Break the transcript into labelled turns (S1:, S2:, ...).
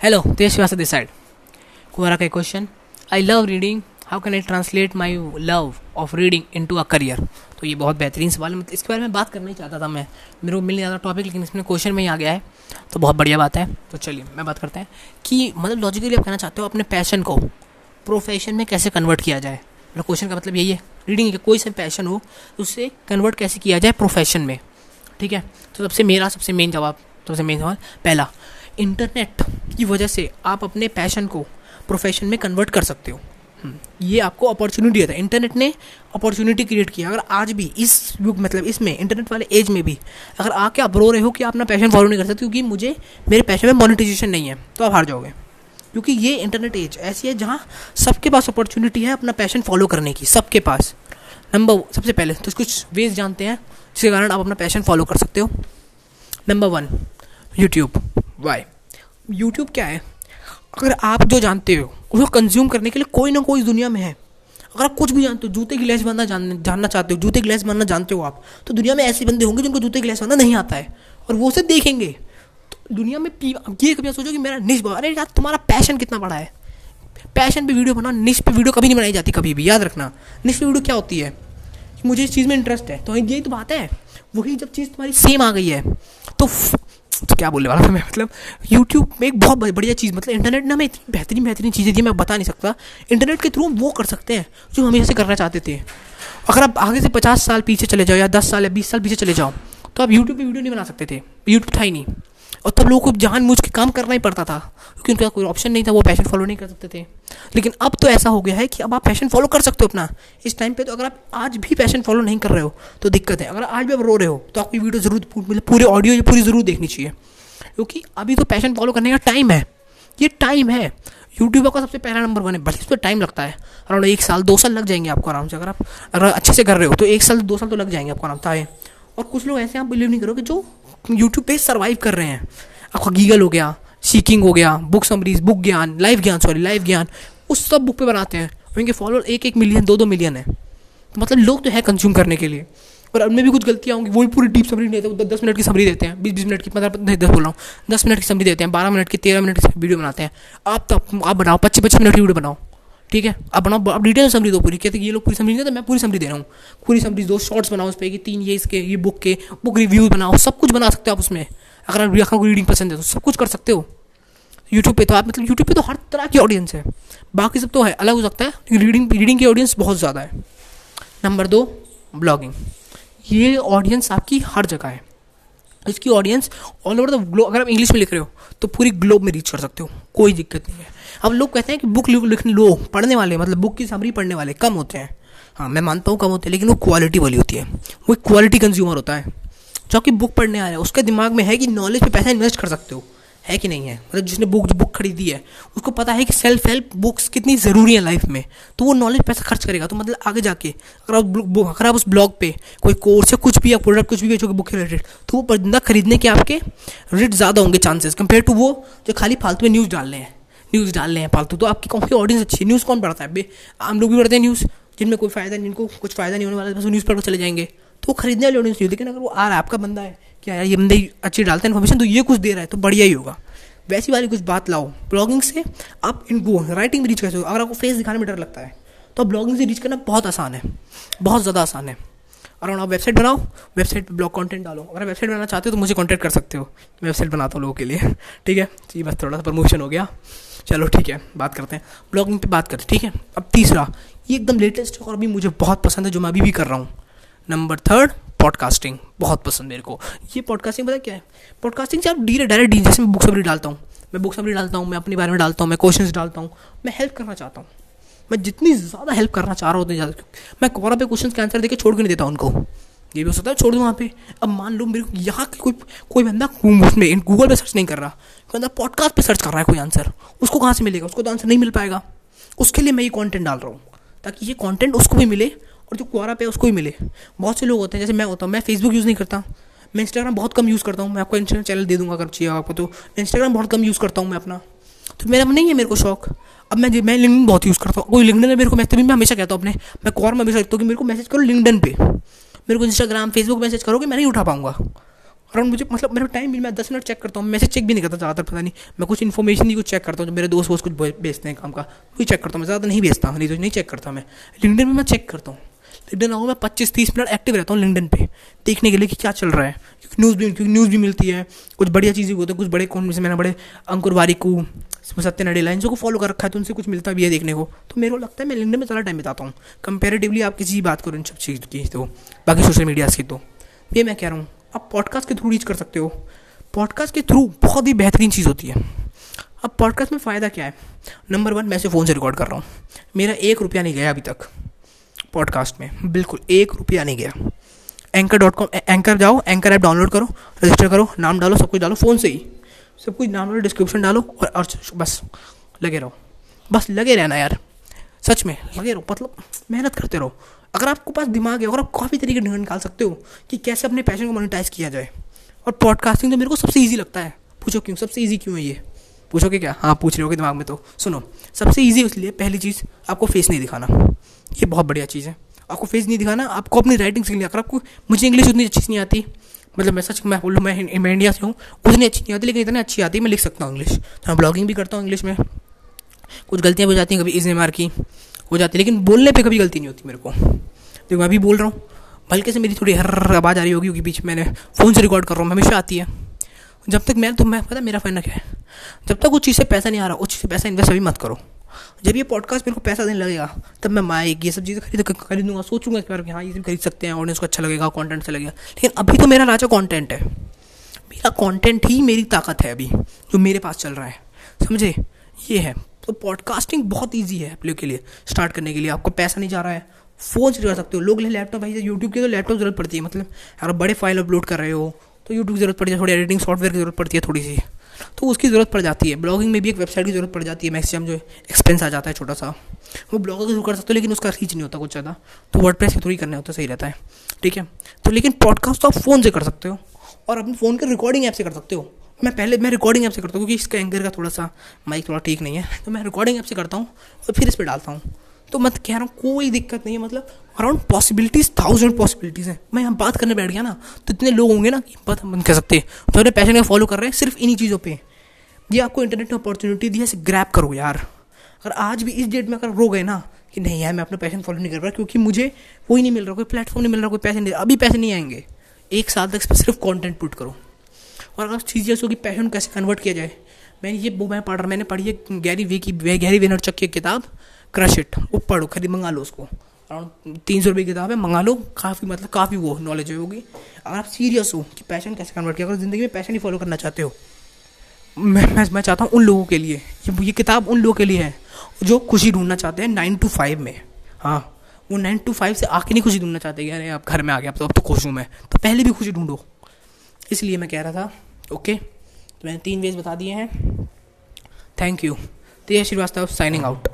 S1: Hello, Tesh side. Kumara का question I love reading how can I translate my love of reading into a career तो ये बहुत बेहतरीन सवाल है। मतलब इसके बारे में बात करना ही चाहता था मैं। मेरे को मिल नहीं टॉपिक लेकिन इसमें क्वेश्चन में ही आ गया है। तो बहुत बढ़िया बात है। तो चलिए मैं बात करते हैं कि मतलब लॉजिकली आप कहना चाहते हो अपने पैशन को प्रोफेशन में कैसे कन्वर्ट किया जाए? मतलब क्वेश्चन का मतलब यही है। रीडिंग का कोई सा पैशन हो तो उससे कन्वर्ट कैसे किया जाए प्रोफेशन में? ठीक है? तो सबसे मेरा सबसे मेन जवाब सबसे मेन सवाल। पहला इंटरनेट की वजह से आप अपने पैशन को प्रोफेशन में कन्वर्ट कर सकते हो। हम्म, ये आपको अपॉर्चुनिटी देता है। इंटरनेट ने अपॉर्चुनिटी क्रिएट किया। अगर आज भी इस युग मतलब इसमें इंटरनेट वाले एज में भी अगर आके आप रो रहे हो कि आप अपना पैशन फॉलो नहीं कर सकते क्योंकि मुझे मेरे पैशन में मोनिटाइजेशन नहीं है तो आप हार जाओगे। क्योंकि ये इंटरनेट एज ऐसी है जहाँ सबके पास अपॉर्चुनिटी है अपना पैशन फॉलो करने की। सबके पास। नंबर सबसे पहले तो कुछ वेज जानते हैं जिसके कारण आप अपना पैशन फॉलो कर सकते हो। Number one YouTube why YouTube क्या है? अगर आप जो जानते हो उसको कंज्यूम करने के लिए कोई ना कोई दुनिया में है। अगर आप कुछ भी जानते हो जूते की लेस बनना जान, जानना चाहते हो जूते की लेस बनना जानते हो आप तो दुनिया में ऐसे बंदे होंगे जिनको जूते की लेस बनना नहीं आता है। और वो उसे देखेंगे। तो दुनिया में ये कभी सोचो कि मेरा निश अरे यार तुम्हारा पैशन कितना बड़ा है। पैशन पे वीडियो बना निश पे वीडियो कभी नहीं बनाई जाती कभी भी याद रखना। निश पे वीडियो क्या होती है? मुझे इस चीज़ में इंटरेस्ट है तो यही तो बात है। वही जब चीज़ तुम्हारी सेम आ गई है तो तो क्या बोलने वाला था मैं? मतलब यूट्यूब में एक बहुत बढ़िया चीज़ मतलब इंटरनेट ने हमें इतनी बेहतरीन बेहतरीन चीज़ें दी, मैं बता नहीं सकता। इंटरनेट के थ्रू वो कर सकते हैं, जो हम से करना चाहते थे। अगर आप आगे से पचास साल पीछे चले जाओ या दस साल या बीस साल पीछे चले जाओ तो आप यूट्यूब पर वीडियो नहीं बना सकते थे। यूट्यूब था ही नहीं। और तब लोगों को जान मुझ के काम करना ही पड़ता था, क्योंकि उनका कोई ऑप्शन नहीं था, वो पैशन फॉलो नहीं कर सकते थे। लेकिन अब तो ऐसा हो गया है कि अब आप पैशन फॉलो कर सकते हो अपना। इस टाइम पे तो अगर आप आज भी पैशन फॉलो नहीं कर रहे हो तो दिक्कत है। अगर आज भी आप रो रहे हो तो आपकी वीडियो ज़रूर मतलब पूरे ऑडियो पूरी ज़रूर देखनी चाहिए। क्योंकि अभी तो पैशन फॉलो करने का टाइम है। ये टाइम है। यूट्यूबर का सबसे पहला नंबर वन है। भले इस पर टाइम लगता है। अराउंड एक साल, दो साल लग जाएँगे आपको आराम से। अगर आप, अगर अच्छे से कर रहे हो तो एक साल, दो साल तो लग जाएँगे आपको आराम से। और कुछ लोग ऐसे आप बिलीव नहीं करोगे जो यूट्यूब पे सर्वाइव कर रहे हैं। आपका गीगल हो गया सीकिंग हो गया book summaries book Gyan live Gyan sorry live Gyan, उस सब बुक पे बनाते हैं। उनके फॉलोअर एक एक मिलियन दो दो मिलियन है। तो मतलब लोग तो है कंज्यूम करने के लिए। और उनमें भी कुछ गलतियाँ होंगी वही पूरी डीप समरी नहीं देते, दस मिनट की समरी देते हैं बीस बीस मिनट की, पंद्रह मतलब दस बोल रहा हूँ, दस मिनट की समरी देते हैं, बारह मिनट की, तेरह मिनट की वीडियो बनाते हैं। आप तो आप बनाओ पच्चीस पच्चीस मिनट की वीडियो बनाओ। ठीक है? अब बनाओ अब डिटेल समरी दो पूरी। कहते ये लोग पूरी समरी नहीं तो मैं पूरी समरी दे रहा हूँ। पूरी समरी दो शॉर्ट्स बनाओ उस पर कि तीन ये इसके, ये बुक के बुक रिव्यू बनाओ, सब कुछ बना सकते हो आप उसमें। अगर आपको रीडिंग पसंद है तो सब कुछ कर सकते हो। यूट्यूब पे तो आप मतलब यूट्यूब पे तो हर तरह की ऑडियंस है। बाकी सब तो है, अलग हो सकता है रीडिंग रीडिंग की ऑडियंस बहुत ज़्यादा है। नंबर दो ब्लॉगिंग ये ऑडियंस आपकी हर जगह है। इसकी audience all over the globe अगर आप इंग्लिश में लिख रहे हो तो पूरी ग्लोब में रीच कर सकते हो। कोई दिक्कत नहीं है। अब लोग कहते हैं कि बुक लिखने लो, पढ़ने वाले मतलब बुक की समरी पढ़ने वाले कम होते हैं। हाँ मैं मानता हूँ कम होते हैं, लेकिन वो क्वालिटी वाली होती है। वो एक क्वालिटी कंज्यूमर होता है। जो कि बुक पढ़ने आ रहा है, उसके दिमाग में है कि नॉलेज पे पैसा इन्वेस्ट कर सकते हो। है कि नहीं है? मतलब जिसने बुक बुक खरीदी है, उसको पता है कि सेल्फ हेल्प बुक्स कितनी ज़रूरी है लाइफ में। तो वो नॉलेज पैसा खर्च करेगा। तो मतलब आगे जाके, अगर आप अगर आप उस ब्लॉग पे कोई कोर्स या कुछ भी या प्रोडक्ट कुछ भी बेचोगे बुक के रिलेटेड तो वो बंदा खरीदने के आपके रेट ज़्यादा होंगे चांसेस कंपेयर टू वो जो खाली फालतू में न्यूज़ डाल रहे हैं। न्यूज़ डाल रहे हैं फालतू तो आपकी कौन ऑडियंस अच्छी न्यूज़ कौन पढ़ता है? आम लोग भी पढ़ते हैं न्यूज़, जिनमें कोई फ़ायदा नहीं, जिनको कुछ फ़ायदा नहीं होने वाला, बस न्यूज़ पढ़ चले जाएँगे। तो खरीदने वाली ऑडियंस नहीं लेकिन अगर वो आ रहा है, आपका बंदा है क्या यार, ये बंदे अच्छी डालते हैं इन्फॉर्मेशन तो ये कुछ दे रहा है तो बढ़िया ही होगा। वैसी वाली कुछ बात लाओ। ब्लॉगिंग से आप इन वो राइटिंग में रीच कर सकते हो? अगर आपको फेस दिखाने में डर लगता है तो ब्लॉगिंग से रीच करना बहुत आसान है। बहुत ज़्यादा आसान है। और आप वेबसाइट बनाओ, वेबसाइट पे ब्लॉग कंटेंट डालो। अगर वेबसाइट बनाना चाहते हो तो मुझे कॉन्टैक्ट कर सकते हो। मैं वेबसाइट बनाता हूँ लोगों के लिए। ठीक है? जी बस थोड़ा सा प्रमोशन हो गया। चलो ठीक है, बात करते हैं। ब्लॉगिंग पे बात करते हैं, ठीक है? अब तीसरा, ये एकदम लेटेस्ट और अभी मुझे बहुत पसंद है, जो मैं अभी भी कर रहा हूँ। नंबर थर्ड पॉडकास्टिंग बहुत पसंद मेरे को। ये पॉडकास्टिंग पता क्या है? पॉडकास्टिंग से आप डी डायरेक्ट डी जैसे मैं बुक समरी डालता हूँ। मैं बुक समरी डालता हूँ, मैं अपने बारे में डालता हूँ, मैं क्वेश्चन डालता हूँ, मैं हेल्प करना चाहता हूँ। मैं जितनी ज़्यादा हेल्प करना चाह रहा हूँ, उतनी ज़्यादा मैं कोरा पे क्वेश्चन के आंसर देकर छोड़ के नहीं देता उनको? ये भी हो सकता है, छोड़ दूँ वहाँ पे। अब मान लो मेरे को यहाँ कोई कोई बंदा उसमें गूगल पे सर्च नहीं कर रहा। कोई बंदा पॉडकास्ट पे सर्च कर रहा है, कोई आंसर उसको कहाँ से मिलेगा? उसको तो आंसर नहीं मिल पाएगा। उसके लिए मैं ये कॉन्टेंट डाल रहा हूँ, ताकि ये कॉन्टेंट उसको भी मिले और जो कुआरा पे उसको भी मिले। बहुत से लोग होते हैं, जैसे मैं होता हूँ, मैं फेसबुक यूज़ नहीं करता। मैं इंस्टाग्राम बहुत कम यूज़ करता हूँ। मैं आपको इंस्टाग्राम चैनल दे दूँगा, अगर चाहिए आपको तो। इंस्टाग्राम बहुत कम यूज़ करता हूँ मैं अपना। तो मेरा नहीं है मेरे को शौक। अब मैं मैं लिंकडिन बहुत यूज़ करता हूँ। कोई लिंकडिन मेरे को मैसेज मैं हमेशा कहता हूँ अपने, मैं कॉर में हमेशा लिखता हूँ कि मेरे को मैसेज करो लिंकडिन पे। मेरे को इंस्टाग्राम फेसबुक मैसेज करो कि मैं नहीं उठा पाऊँगा। अराउंड मुझे मतलब मेरा टाइम भी मैं दस मिनट चेक करता हूँ मैसेज चेक भी नहीं करता ज़्यादातर, पता नहीं। मैं कुछ इन्फॉर्मेशन ही कुछ चेक करता हूँ, जो मेरे दोस्त वोस्त कुछ भेजते हैं काम का, वही चेक करता हूँ। मैं ज़्यादा नहीं भेजता नहीं तो नहीं चेक करता मैं। लिंकडिन में मैं चेक करता हूँ। लिंकडिन आऊँ मैं पच्चीस तीस मिनट एक्टिव रहता हूँ लिंकडिन पे, देखने के लिए कि क्या चल रहा है। न्यूज़ भी, क्योंकि न्यूज़ भी मिलती है। कुछ बढ़िया चीज़ें होती है, कुछ बड़े कौन से मैंने बड़े अंकुर वारिकू सत्य नडेला इन को फॉलो कर रखा है तो उनसे कुछ मिलता भी है देखने को। तो मेरे को लगता है, मैं लिंकडिन में ज़्यादा टाइम बिताता हूँ। कंपेरेटिवली आप किसी बात करो इन सब चीज़ की तो बाकी सोशल मीडिया की तो। ये मैं कह रहा हूँ, आप पॉडकास्ट के थ्रू रीच कर सकते हो। पॉडकास्ट के थ्रू बहुत ही बेहतरीन चीज़ होती है। अब पॉडकास्ट में फ़ायदा क्या है? नंबर वन मैं से फ़ोन से रिकॉर्ड कर रहा हूँ। मेरा एक रुपया नहीं गया अभी तक पॉडकास्ट में। बिल्कुल, एक रुपया नहीं गया। एंकर डॉट कॉम एंकर जाओ एंकर ऐप डाउनलोड करो रजिस्टर करो नाम डालो सब कुछ डालो फ़ोन से ही। सब कुछ नाम डालो डिस्क्रिप्शन डालो और, और बस लगे रहो। बस लगे रहना यार सच में लगे रहो मतलब मेहनत करते रहो। अगर आपको पास दिमाग है अगर आप काफ़ी तरीके निकाल सकते हो कि कैसे अपने पैशन को मोनिटाइज किया जाए। और पॉडकास्टिंग तो मेरे को सबसे ईजी लगता है। पूछो क्यों सबसे ईजी क्यों है ये? पूछोगे क्या? हाँ पूछ रहे हो दिमाग में तो। सुनो सबसे ईजी इसलिए पहली चीज़ आपको फेस नहीं दिखाना। ये बहुत बढ़िया चीज़ है। आपको फेस नहीं दिखाना, आपको अपनी राइटिंग सीखनी अगर आपको, मुझे इंग्लिश उतनी अच्छी नहीं आती। मतलब मैं सच, मैं बोलूँ, मैं मैं इंडिया से हूँ उतनी अच्छी नहीं आती, लेकिन इतनी अच्छी आती है मैं लिख सकता हूँ इंग्लिश तो मैं ब्लॉगिंग भी करता हूँ इंग्लिश में। कुछ गलतियाँ हो जाती हैं, कभी इस मार की हो जाती है, लेकिन बोलने पर कभी गलती नहीं होती मेरे को। देखो, मैं अभी बोल रहा हूँ, बल्कि से मेरी थोड़ी हर आवाज़ आ रही होगी, क्योंकि बीच मैंने फ़ोन से रिकॉर्ड कर रहा हूँ, हमेशा आती है। जब तक मैं तो मैं, पता मेरा फ़ायदा क्या है? जब तक उस चीज़ से पैसा नहीं आ रहा, उस चीज़ से पैसा इन्वेस्ट अभी मत करो। जब ये पॉडकास्ट मेरे को पैसा देने लगेगा, तब मैं माइक, ये सब चीज़ें खरीद खरीदूँगा, सोचूँगा इस बार कि हाँ ये सब खरीद सकते हैं ऑडियंस को अच्छा लगेगा कंटेंट अच्छा लगेगा। लेकिन अभी तो मेरा राजा कॉन्टेंट है। मेरा कॉन्टेंट ही मेरी ताकत है अभी, जो मेरे पास चल रहा है। समझे? ये है। तो पॉडकास्टिंग बहुत ईजी है आप लोग के लिए स्टार्ट करने के लिए। आपको पैसा नहीं जा रहा है। फ़ोन से कर सकते हो। लोग लैपटॉप भाई यूट्यूब की तो लैपटॉप ज़रूरत पड़ती है। मतलब अगर बड़े फ़ाइल अपलोड कर रहे हो तो यूट्यूब की ज़रूरत पड़ती है, थोड़ी एडिटिंग सॉफ्टवेयर की ज़रूरत पड़ती है थोड़ी सी तो उसकी ज़रूरत पड़ जाती है। ब्लॉगिंग में भी एक वेबसाइट की ज़रूरत पड़ जाती है। मैक्सिमम जो एक्सपेंस आ जाता है छोटा सा वो ब्लॉगर शुरू कर सकते हो, लेकिन उसका रीच नहीं होता कुछ ज़्यादा। तो वर्ड प्रेस के थ्रू ही करना होता सही रहता है। ठीक है? तो लेकिन पॉडकास्ट तो आप फ़ोन से कर सकते हो और अपने फ़ोन के रिकॉर्डिंग ऐप से कर सकते हो। मैं पहले, मैं रिकॉर्डिंग ऐप से करता हूँ, क्योंकि इसका एंकर का थोड़ा सा माइक थोड़ा ठीक नहीं है। तो मैं रिकॉर्डिंग ऐप से करता हूँ और फिर इस पर डालता हूँ। तो मैं कह रहा हूँ, कोई दिक्कत नहीं है मतलब अराउंड पॉसिबिलिटीज थाउज़ेंड पॉसिबिलिटीज़ हैं। मैं यहाँ बात करने बैठ गया ना तो इतने लोग होंगे ना कि बात हम कह सकते हैं। तो अपने पैशन को फॉलो कर रहे हैं, सिर्फ़ इन्हीं चीज़ों पर ये आपको इंटरनेट ने अपॉर्चुनिटी दी है इसे ग्रैप करो यार। अगर आज भी इस डेट में अगर रो गए ना, कि नहीं यार, मैं अपना पैशन फॉलो नहीं कर रहा, क्योंकि मुझे कोई नहीं मिल रहा, कोई प्लेटफॉर्म नहीं मिल रहा, कोई पैसे नहीं, अभी पैसे नहीं आएँगे। एक साल तक सिर्फ़ कॉन्टेंट पुट करो। और अगर चीज़ जैसे कि पैशन कैसे कन्वर्ट किया जाए। मैंने ये वो मैं पढ़ रहा, मैंने पढ़ी है गैरी वे की गैरी वेनर चक की किताब। क्रश इट वो पढ़ो खरीद, मंगा लो उसको। अराउंड तीन सौ रुपये की किताब है, मंगा लो, काफ़ी मतलब काफ़ी वो नॉलेज होगी अगर आप सीरियस हो कि पैशन कैसे कन्वर्ट किया? अगर ज़िंदगी में पैशन ही फॉलो करना चाहते हो, मैं मैं मैं चाहता हूँ उन लोगों के लिए, ये ये किताब उन लोगों के लिए है, जो खुशी ढूंढना चाहते हैं नाइन टू फाइव में। हाँ वो नाइन टू फाइव से आके नहीं खुशी ढूंढना चाहते अरे आप घर में आ गए अब तो अब तो खुश हूँ मैं। तो पहले भी खुशी ढूंढो। इसलिए मैं कह रहा था ओके तो मैंने तीन वेज बता दिए हैं। Thank you Tej Srivastava signing out